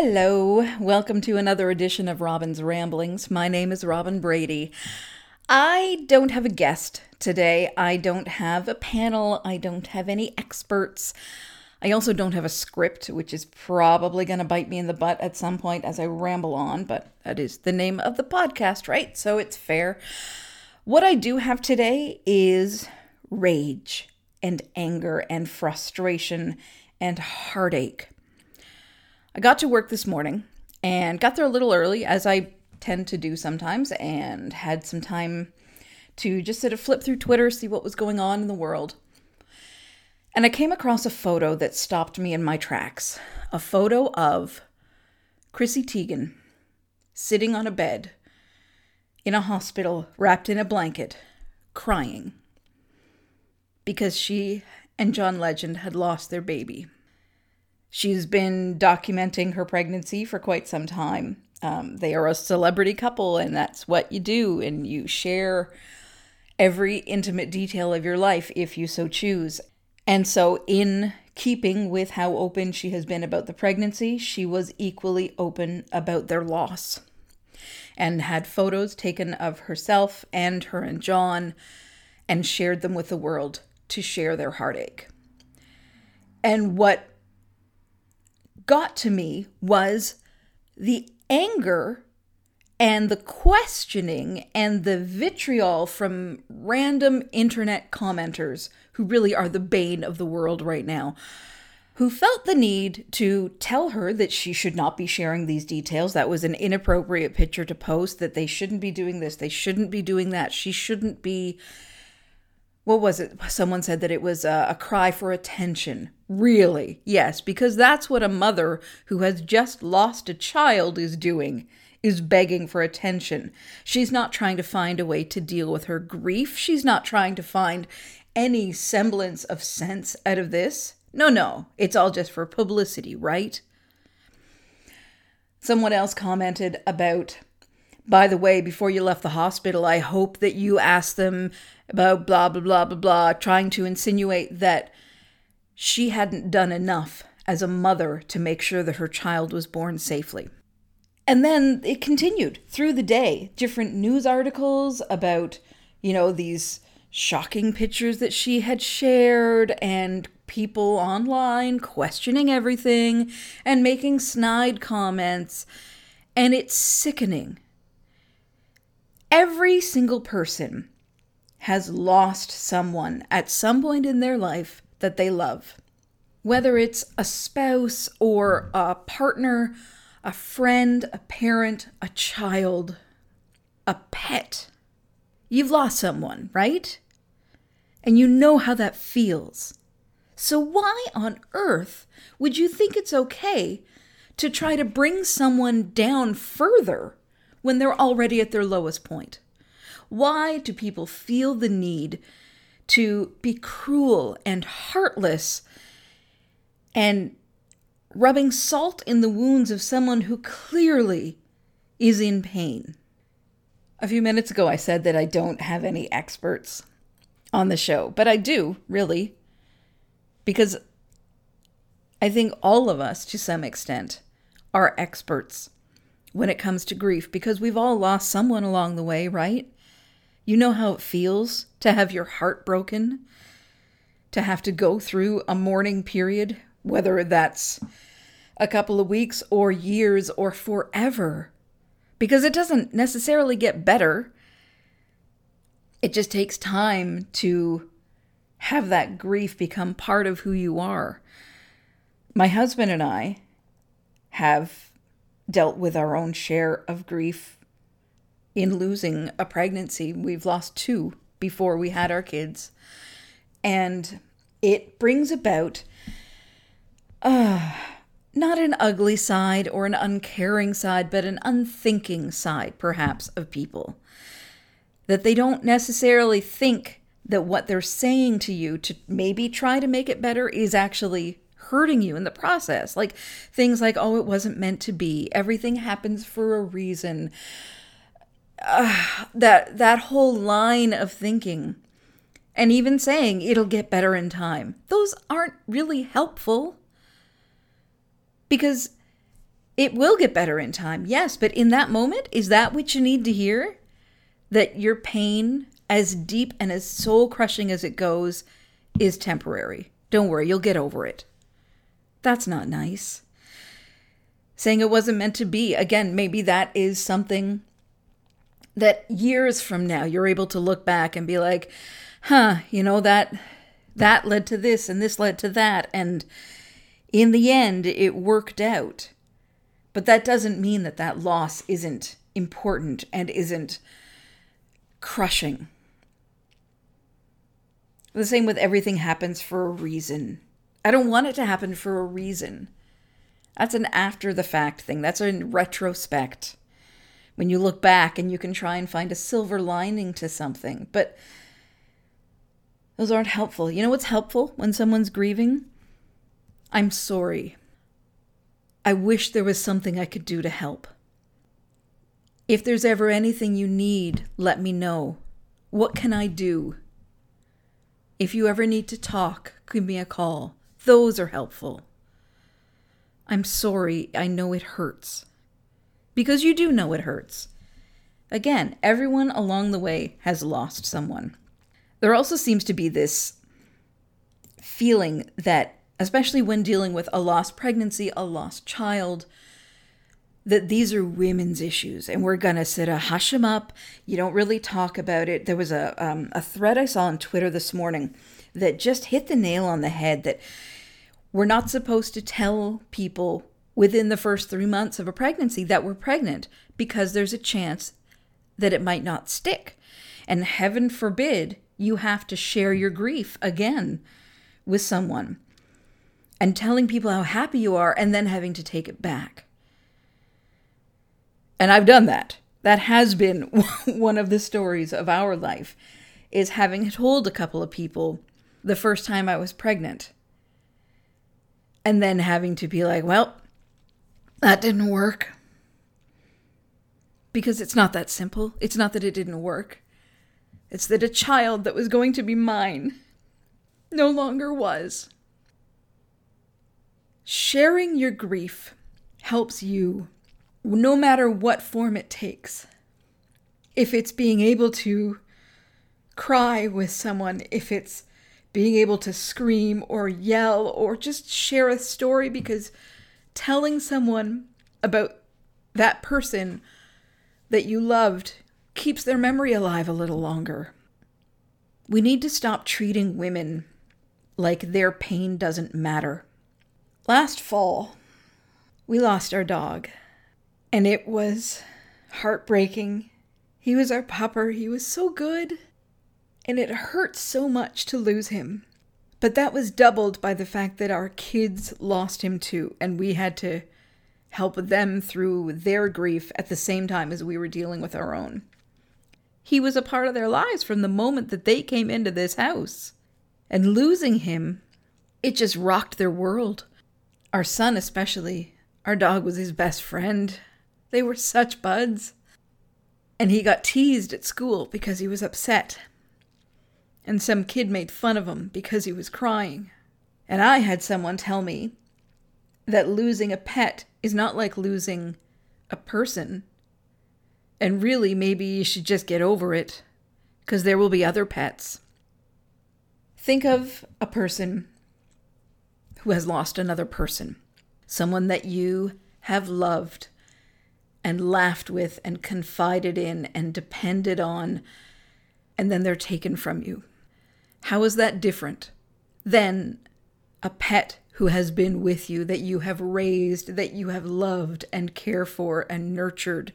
Hello, welcome to another edition of Robin's Ramblings. My name is Robin Brady. I don't have a guest today. I don't have a panel. I don't have any experts. I also don't have a script, which is probably going to bite me in the butt at some point as I ramble on, but that is the name of the podcast, right? So it's fair. What I do have today is rage and anger and frustration and heartache. I got to work this morning and got there a little early, as I tend to do sometimes, and had some time to just sort of flip through Twitter, see what was going on in the world. And I came across a photo that stopped me in my tracks a photo of Chrissy Teigen sitting on a bed in a hospital, wrapped in a blanket, crying because she and John Legend had lost their baby. She's been documenting her pregnancy for quite some time. Um, they are a celebrity couple, and that's what you do, and you share every intimate detail of your life if you so choose. And so, in keeping with how open she has been about the pregnancy, she was equally open about their loss and had photos taken of herself and her and John and shared them with the world to share their heartache. And what got to me was the anger and the questioning and the vitriol from random internet commenters who really are the bane of the world right now, who felt the need to tell her that she should not be sharing these details. That was an inappropriate picture to post, that they shouldn't be doing this, they shouldn't be doing that, she shouldn't be what was it? Someone said that it was a, a, cry for attention. Really? Yes, because that's what a mother who has just lost a child is doing, is begging for attention. She's not trying to find a way to deal with her grief. She's not trying to find any semblance of sense out of this. No, no, it's all just for publicity, right? Someone else commented about by the way, before you left the hospital, I hope that you asked them about blah, blah, blah, blah, blah, trying to insinuate that she hadn't done enough as a mother to make sure that her child was born safely. And then it continued through the day. Different news articles about, you know, these shocking pictures that she had shared and people online questioning everything and making snide comments. And it's sickening Every single person has lost someone at some point in their life that they love. Whether it's a spouse or a partner, a friend, a parent, a child, a pet. You've lost someone, right? And you know how that feels. So, why on earth would you think it's okay to try to bring someone down further when they're already at their lowest point? Why do people feel the need to be cruel and heartless and rubbing salt in the wounds of someone who clearly is in pain? A few minutes ago, I said that I don't have any experts on the show, but I do, really, because I think all of us, to some extent, are experts when it comes to grief because we've all lost someone along the way, right? You know how it feels to have your heart broken, to have to go through a mourning period, whether that's a couple of weeks or years or forever, because it doesn't necessarily get better. It just takes time to have that grief become part of who you are. My husband and I have dealt with our own share of grief in losing a pregnancy. We've lost two before we had our kids. And it brings about uh, not an ugly side or an uncaring side, but an unthinking side, perhaps, of people. That they don't necessarily think that what they're saying to you to maybe try to make it better is actually hurting you in the process. Like things like, oh, it wasn't meant to be. Everything happens for a reason. Uh, that that whole line of thinking and even saying it'll get better in time. Those aren't really helpful. Because It will get better in time, yes, but in that moment, is that what you need to hear? That your pain, as deep and as soul crushing as it goes, is temporary. Don't worry, you'll get over it. That's not nice. Saying it wasn't meant to be, again, maybe that is something that years from now you're able to look back and be like, huh, you know, that that led to this and this led to that. And in the end, it worked out. But that doesn't mean that that loss isn't important and isn't crushing. The same with everything happens for a reason. I don't want it to happen for a reason. That's an after the fact thing. That's a retrospect. When you look back and you can try and find a silver lining to something. But those aren't helpful. You know what's helpful when someone's grieving? I'm sorry. I wish there was something I could do to help. If there's ever anything you need, let me know. What can I do? If you ever need to talk, give me a call. Those are helpful. I'm sorry, I know it hurts. Because you do know it hurts. Again, everyone along the way has lost someone. There also seems to be this feeling that, especially when dealing with a lost pregnancy, a lost child, that these are women's issues and we're going to sit a hush them up. You don't really talk about it. There was a, um, a thread I saw on Twitter this morning that just hit the nail on the head that we're not supposed to tell people within the first three months of a pregnancy that we're pregnant because there's a chance that it might not stick. And heaven forbid you have to share your grief again with someone and telling people how happy you are and then having to take it back. And I've done that. That has been one of the stories of our life is having told a couple of people the first time I was pregnant and then having to be like, well, that didn't work. Because it's not that simple. It's not that it didn't work. It's that a child that was going to be mine no longer was. Sharing your grief helps you, no matter what form it takes. If it's being able to cry with someone, if it's being able to scream or yell or just share a story because telling someone about that person that you loved keeps their memory alive a little longer. We need to stop treating women like their pain doesn't matter. Last fall, we lost our dog, and it was heartbreaking. He was our pupper, he was so good, and it hurt so much to lose him. But that was doubled by the fact that our kids lost him too, and we had to help them through their grief at the same time as we were dealing with our own. He was a part of their lives from the moment that they came into this house. And losing him, it just rocked their world. Our son, especially. Our dog was his best friend. They were such buds. And he got teased at school because he was upset. And some kid made fun of him because he was crying. And I had someone tell me that losing a pet is not like losing a person and really, maybe you should just get over it, because there will be other pets. Think of a person who has lost another person, someone that you have loved and laughed with and confided in and depended on, and then they're taken from you. How is that different than a pet who has been with you, that you have raised, that you have loved and cared for and nurtured?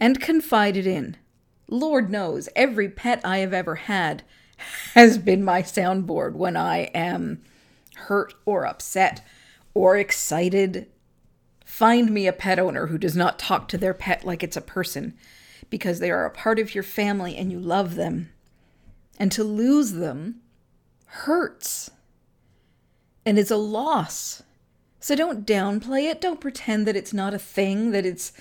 and confided in. Lord knows, every pet I have ever had has been my soundboard when I am hurt or upset or excited. Find me a pet owner who does not talk to their pet like it's a person because they are a part of your family and you love them. And to lose them hurts and is a loss. So don't downplay it. Don't pretend that it's not a thing, that it's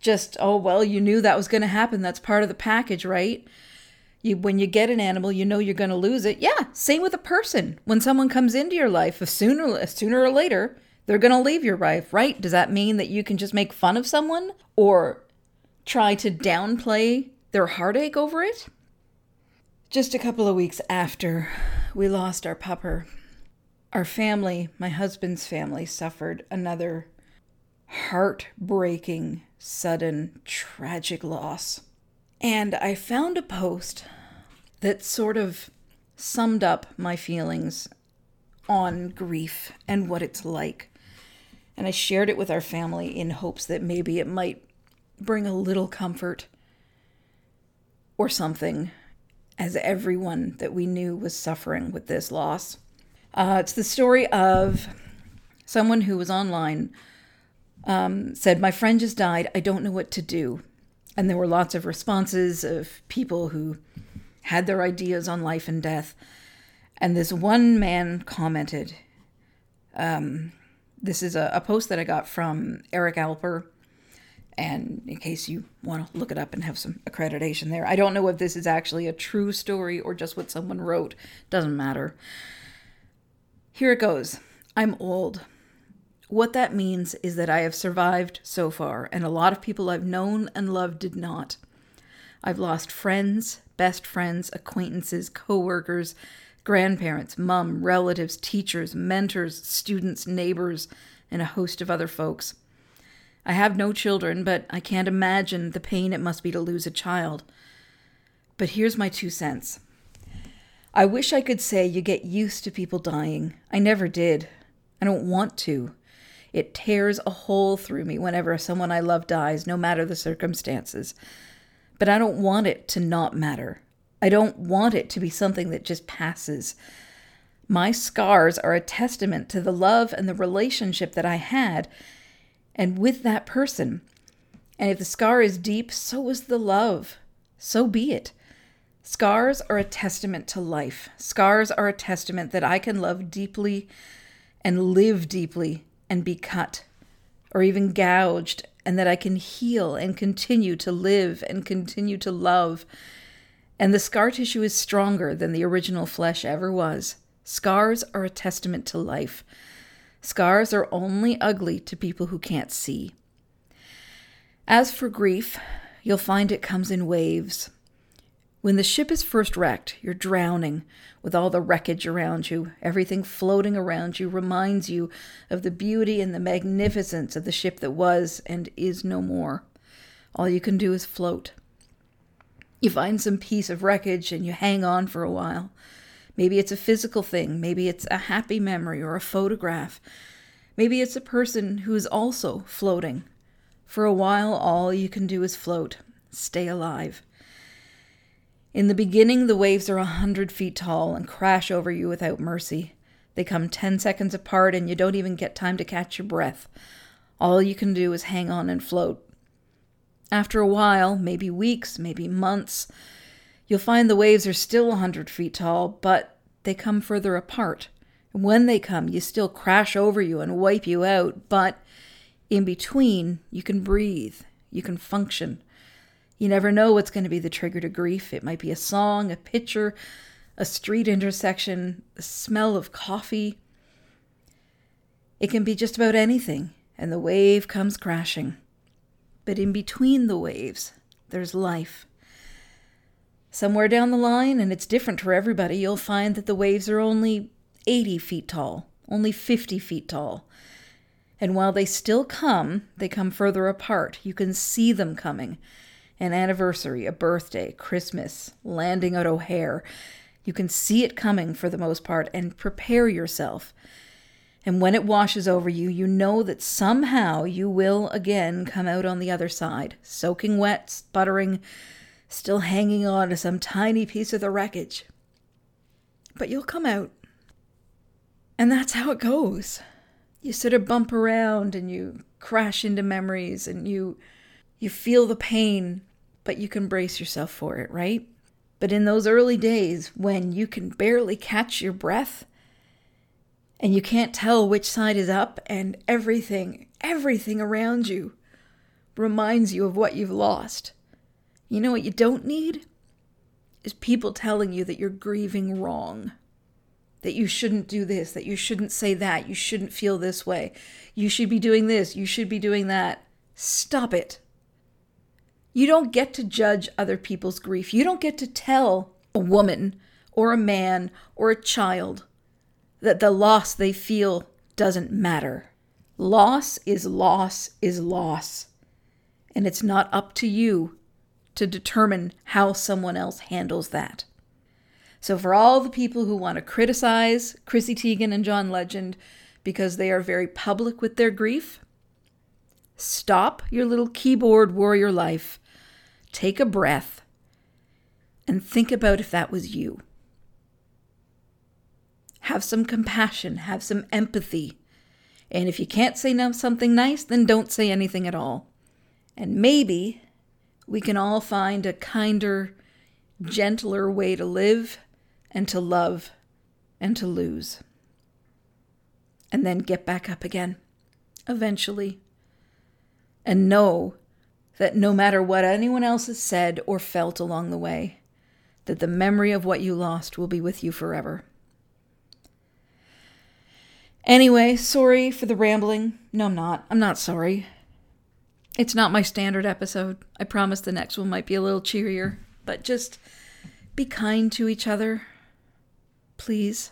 just, oh, well, you knew that was going to happen. That's part of the package, right? You, when you get an animal, you know you're going to lose it. Yeah, same with a person. When someone comes into your life, sooner, sooner or later, They're going to leave your life, right? Does that mean that you can just make fun of someone or try to downplay their heartache over it? Just a couple of weeks after we lost our pupper, our family, my husband's family, suffered another heartbreaking, sudden, tragic loss. And I found a post that sort of summed up my feelings on grief and what it's like. And I shared it with our family in hopes that maybe it might bring a little comfort or something as everyone that we knew was suffering with this loss. Uh, it's the story of someone who was online um, said, My friend just died. I don't know what to do. And there were lots of responses of people who had their ideas on life and death. And this one man commented, um, This is a, a post that I got from Eric Alper and in case you want to look it up and have some accreditation there, I don't know if this is actually a true story or just what someone wrote. Doesn't matter. Here it goes I'm old. What that means is that I have survived so far, and a lot of people I've known and loved did not. I've lost friends, best friends, acquaintances, coworkers, grandparents, mum, relatives, teachers, mentors, students, neighbors, and a host of other folks. I have no children, but I can't imagine the pain it must be to lose a child. But here's my two cents. I wish I could say you get used to people dying. I never did. I don't want to. It tears a hole through me whenever someone I love dies, no matter the circumstances. But I don't want it to not matter. I don't want it to be something that just passes. My scars are a testament to the love and the relationship that I had and with that person. And if the scar is deep, so is the love. So be it. Scars are a testament to life. Scars are a testament that I can love deeply and live deeply and be cut or even gouged, and that I can heal and continue to live and continue to love. And the scar tissue is stronger than the original flesh ever was. Scars are a testament to life. Scars are only ugly to people who can't see. As for grief, you'll find it comes in waves. When the ship is first wrecked, you're drowning with all the wreckage around you. Everything floating around you reminds you of the beauty and the magnificence of the ship that was and is no more. All you can do is float. You find some piece of wreckage and you hang on for a while. Maybe it's a physical thing. Maybe it's a happy memory or a photograph. Maybe it's a person who is also floating. For a while, all you can do is float, stay alive. In the beginning, the waves are a hundred feet tall and crash over you without mercy. They come 10 seconds apart, and you don't even get time to catch your breath. All you can do is hang on and float. After a while, maybe weeks, maybe months, You'll find the waves are still a 100 feet tall, but they come further apart. And when they come, you still crash over you and wipe you out, but in between, you can breathe, you can function. You never know what's going to be the trigger to grief. It might be a song, a picture, a street intersection, the smell of coffee. It can be just about anything, and the wave comes crashing. But in between the waves, there's life. Somewhere down the line, and it's different for everybody, you'll find that the waves are only 80 feet tall, only 50 feet tall. And while they still come, they come further apart. You can see them coming. An anniversary, a birthday, Christmas, landing at O'Hare. You can see it coming for the most part and prepare yourself. And when it washes over you, you know that somehow you will again come out on the other side, soaking wet, sputtering, still hanging on to some tiny piece of the wreckage. But you'll come out. And that's how it goes. You sort of bump around and you crash into memories and you you feel the pain, but you can brace yourself for it, right? But in those early days when you can barely catch your breath and you can't tell which side is up and everything, everything around you reminds you of what you've lost. You know what you don't need? Is people telling you that you're grieving wrong, that you shouldn't do this, that you shouldn't say that, you shouldn't feel this way, you should be doing this, you should be doing that. Stop it. You don't get to judge other people's grief. You don't get to tell a woman or a man or a child that the loss they feel doesn't matter. Loss is loss is loss. And it's not up to you to determine how someone else handles that. So, for all the people who want to criticize Chrissy Teigen and John Legend because they are very public with their grief, stop your little keyboard warrior life, take a breath, and think about if that was you. Have some compassion, have some empathy. And if you can't say something nice, then don't say anything at all. And maybe we can all find a kinder, gentler way to live and to love and to lose. And then get back up again, eventually. And know that no matter what anyone else has said or felt along the way, that the memory of what you lost will be with you forever. Anyway, sorry for the rambling. No, I'm not. I'm not sorry. It's not my standard episode. I promise the next one might be a little cheerier, but just be kind to each other. Please.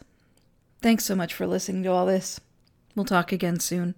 Thanks so much for listening to all this. We'll talk again soon.